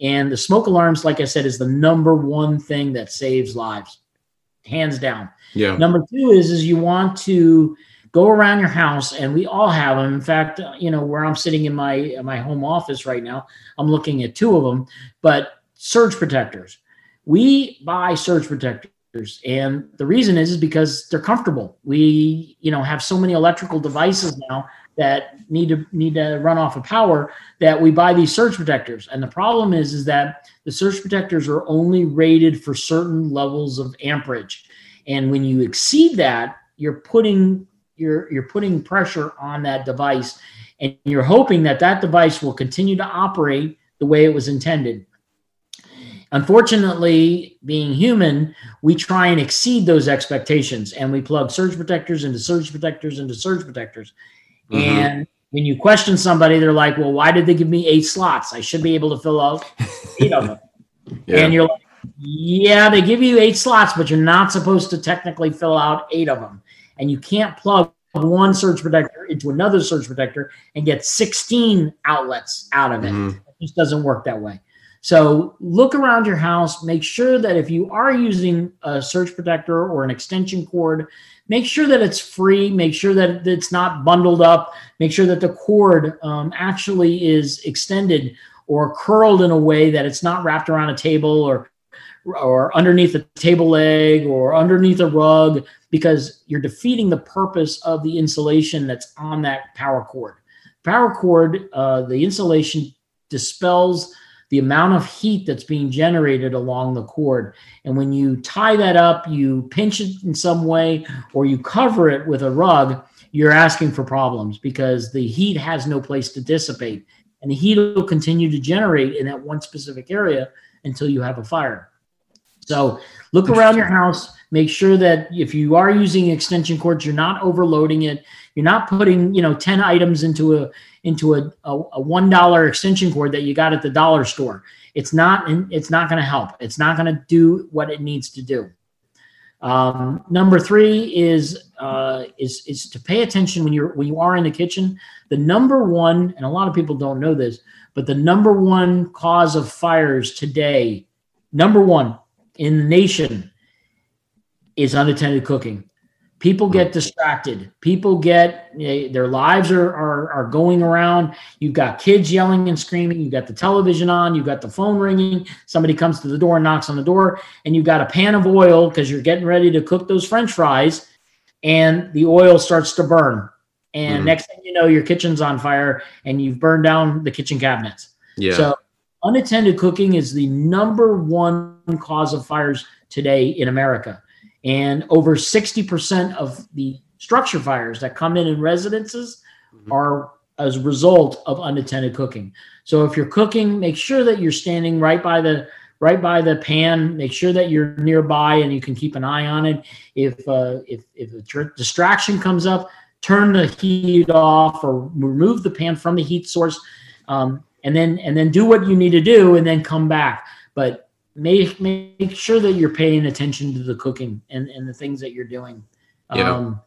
And the smoke alarms, like I said, is the number one thing that saves lives, hands down. Yeah. Number two is is you want to go around your house, and we all have them. In fact, you know where I'm sitting in my in my home office right now, I'm looking at two of them. But surge protectors, we buy surge protectors, and the reason is is because they're comfortable. We you know have so many electrical devices now that need to need to run off of power that we buy these surge protectors. And the problem is is that the surge protectors are only rated for certain levels of amperage. And when you exceed that you're putting you're you're putting pressure on that device and you're hoping that that device will continue to operate the way it was intended unfortunately being human we try and exceed those expectations and we plug surge protectors into surge protectors into surge protectors mm-hmm. and when you question somebody they're like well why did they give me eight slots i should be able to fill out eight of them yeah. and you're like yeah they give you eight slots but you're not supposed to technically fill out eight of them and you can't plug one surge protector into another surge protector and get 16 outlets out of it. Mm-hmm. It just doesn't work that way. So look around your house, make sure that if you are using a surge protector or an extension cord, make sure that it's free, make sure that it's not bundled up, make sure that the cord um, actually is extended or curled in a way that it's not wrapped around a table or or underneath a table leg or underneath a rug because you're defeating the purpose of the insulation that's on that power cord. Power cord, uh, the insulation dispels the amount of heat that's being generated along the cord. And when you tie that up, you pinch it in some way, or you cover it with a rug, you're asking for problems because the heat has no place to dissipate. And the heat will continue to generate in that one specific area until you have a fire. So look around your house. Make sure that if you are using extension cords, you're not overloading it. You're not putting, you know, 10 items into a into a, a, a one dollar extension cord that you got at the dollar store. It's not it's not going to help. It's not going to do what it needs to do. Um, number three is uh, is is to pay attention when you're when you are in the kitchen. The number one, and a lot of people don't know this, but the number one cause of fires today, number one, in the nation is unattended cooking. People get distracted. People get their lives are, are are going around. You've got kids yelling and screaming. You've got the television on. You've got the phone ringing. Somebody comes to the door and knocks on the door, and you've got a pan of oil because you're getting ready to cook those French fries, and the oil starts to burn. And mm. next thing you know, your kitchen's on fire, and you've burned down the kitchen cabinets. Yeah. So unattended cooking is the number one cause of fires today in America. And over 60% of the structure fires that come in in residences mm-hmm. are as a result of unattended cooking. So if you're cooking, make sure that you're standing right by the right by the pan. Make sure that you're nearby and you can keep an eye on it. If uh, if if a tr- distraction comes up, turn the heat off or remove the pan from the heat source. Um, and then and then do what you need to do and then come back but make make sure that you're paying attention to the cooking and and the things that you're doing yeah. um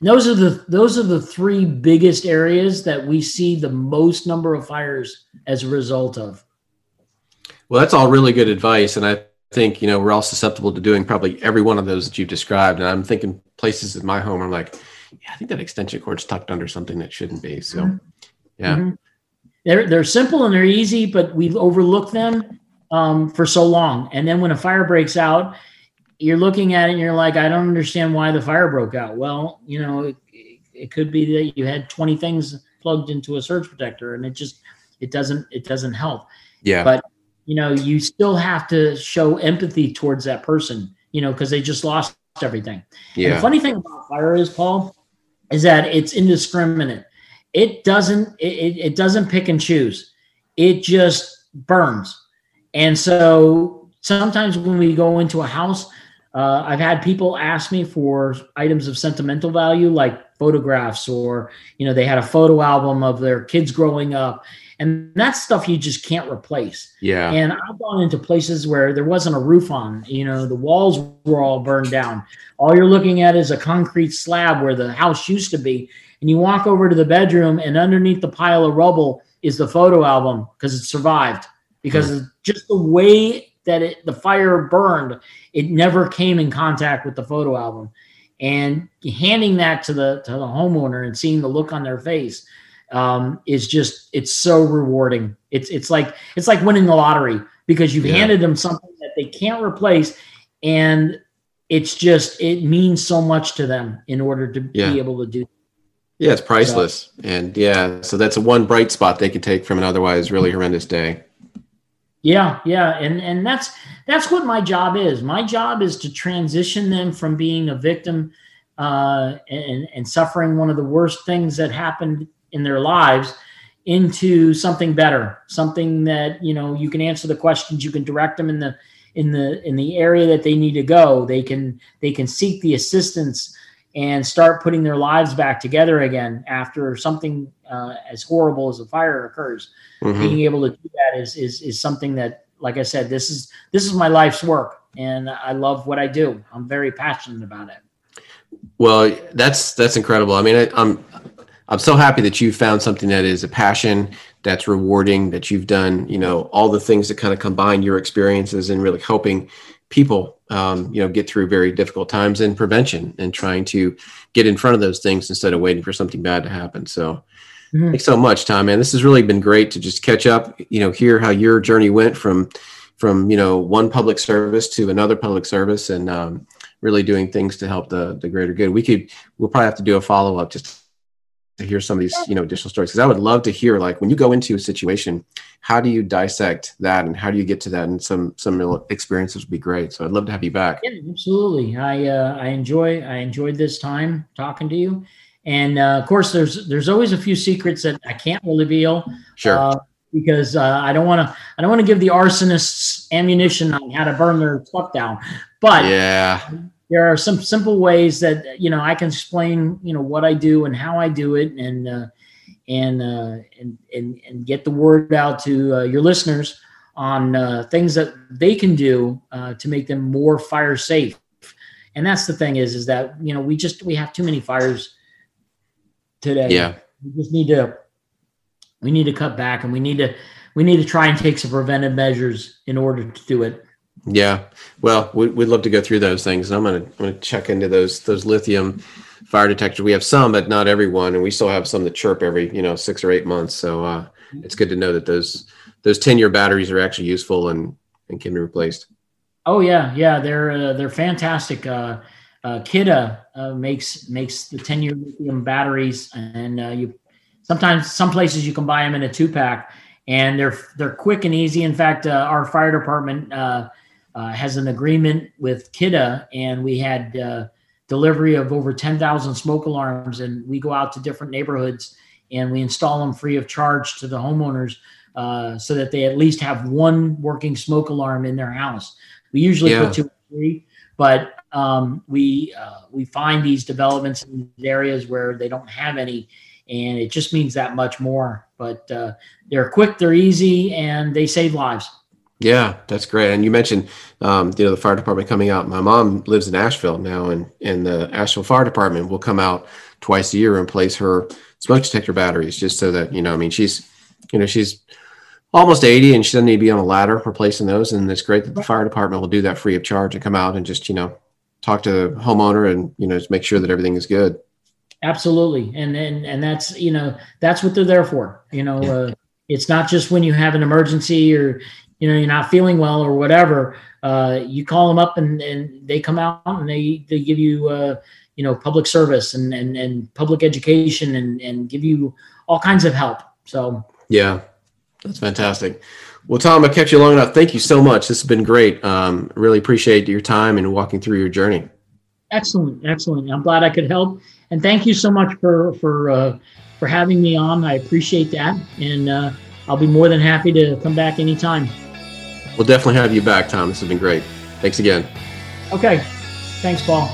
those are the those are the three biggest areas that we see the most number of fires as a result of well that's all really good advice and i think you know we're all susceptible to doing probably every one of those that you've described and i'm thinking places in my home i'm like yeah i think that extension cord's tucked under something that shouldn't be so mm-hmm. yeah mm-hmm. They're they're simple and they're easy, but we've overlooked them um, for so long. And then when a fire breaks out, you're looking at it and you're like, I don't understand why the fire broke out. Well, you know, it, it could be that you had 20 things plugged into a surge protector, and it just it doesn't it doesn't help. Yeah. But you know, you still have to show empathy towards that person, you know, because they just lost everything. Yeah. And the funny thing about fire is, Paul, is that it's indiscriminate it doesn't it, it doesn't pick and choose it just burns and so sometimes when we go into a house uh, i've had people ask me for items of sentimental value like photographs or you know they had a photo album of their kids growing up. And that's stuff you just can't replace. Yeah. And i've gone into places where there wasn't a roof on you know the walls were all burned down. All you're looking at is a concrete slab where the house used to be. And you walk over to the bedroom and underneath the pile of rubble is the photo album because it survived because mm-hmm. just the way that it, the fire burned, it never came in contact with the photo album. And handing that to the to the homeowner and seeing the look on their face um, is just it's so rewarding. It's it's like it's like winning the lottery because you've yeah. handed them something that they can't replace, and it's just it means so much to them in order to yeah. be able to do. Yeah, it's priceless, so, and yeah, so that's a one bright spot they could take from an otherwise really horrendous day. Yeah, yeah, and and that's that's what my job is. My job is to transition them from being a victim uh, and and suffering one of the worst things that happened in their lives into something better, something that you know you can answer the questions, you can direct them in the in the in the area that they need to go. They can they can seek the assistance and start putting their lives back together again after something uh, as horrible as a fire occurs. Mm-hmm. Being able to do that is, is is something that, like I said, this is this is my life's work, and I love what I do. I'm very passionate about it. Well, that's that's incredible. I mean, I, I'm I'm so happy that you found something that is a passion that's rewarding. That you've done, you know, all the things that kind of combine your experiences and really helping people um, you know get through very difficult times in prevention and trying to get in front of those things instead of waiting for something bad to happen so mm-hmm. thanks so much tom man. This has really been great to just catch up you know hear how your journey went from from you know one public service to another public service and um, really doing things to help the the greater good. We could we'll probably have to do a follow-up just to hear some of these you know additional stories because i would love to hear like when you go into a situation how do you dissect that and how do you get to that? And some some experiences would be great. So i'd love to have you back. Yeah absolutely. I uh, i enjoy i enjoyed this time talking to you and uh, of course there's there's always a few secrets that i can't really reveal sure uh, because uh, I don't want to. I don't want to give the arsonists ammunition on how to burn their stuff down. But yeah, there are some simple ways that you know I can explain you know what I do and how I do it and uh, and, uh, and and and get the word out to uh, your listeners on uh, things that they can do uh, to make them more fire safe. And that's the thing is is that you know we just we have too many fires today. Yeah, we just need to we need to cut back and we need to we need to try and take some preventive measures in order to do it. Yeah, well, we, would love to go through those things. And I'm gonna I'm gonna check into those those lithium fire detectors. We have some, but not everyone, and we still have some that chirp every you know six or eight months. So uh, it's good to know that those those ten year batteries are actually useful and and can be replaced. Oh yeah, yeah, they're uh, they're fantastic. Uh, uh, Kidde uh, makes makes the ten year lithium batteries, and uh, you sometimes some places you can buy them in a two pack, and they're they're quick and easy. In fact, uh, our fire department uh, uh, has an agreement with Kidde, and we had uh, delivery of over 10,000 smoke alarms, and we go out to different neighborhoods and we install them free of charge to the homeowners uh, so that they at least have one working smoke alarm in their house. We usually yeah. put two or three, but um, we uh, we find these developments in areas where they don't have any, and it just means that much more. But uh, they're quick, they're easy, and they save lives. Yeah, that's great. And you mentioned, um, you know, the fire department coming out. My mom lives in Asheville now, and and the Asheville Fire Department will come out twice a year and place her smoke detector batteries, just so that you know. I mean, she's, you know, she's almost 80 and she doesn't need to be on a ladder replacing those. And it's great that the fire department will do that free of charge and come out and just, you know, talk to the homeowner and, you know, just make sure that everything is good. Absolutely. And, and, and that's, you know, that's what they're there for. You know, yeah. uh, it's not just when you have an emergency or you know you're not feeling well or whatever uh, you call them up and, and they come out and they they give you uh, you know public service and, and and public education and and give you all kinds of help so yeah that's fantastic well tom i kept you long enough thank you so much this has been great um, really appreciate your time and walking through your journey excellent excellent i'm glad i could help and thank you so much for for uh, for having me on i appreciate that and uh, i'll be more than happy to come back anytime We'll definitely have you back, Tom. This has been great. Thanks again. Okay. Thanks, Paul.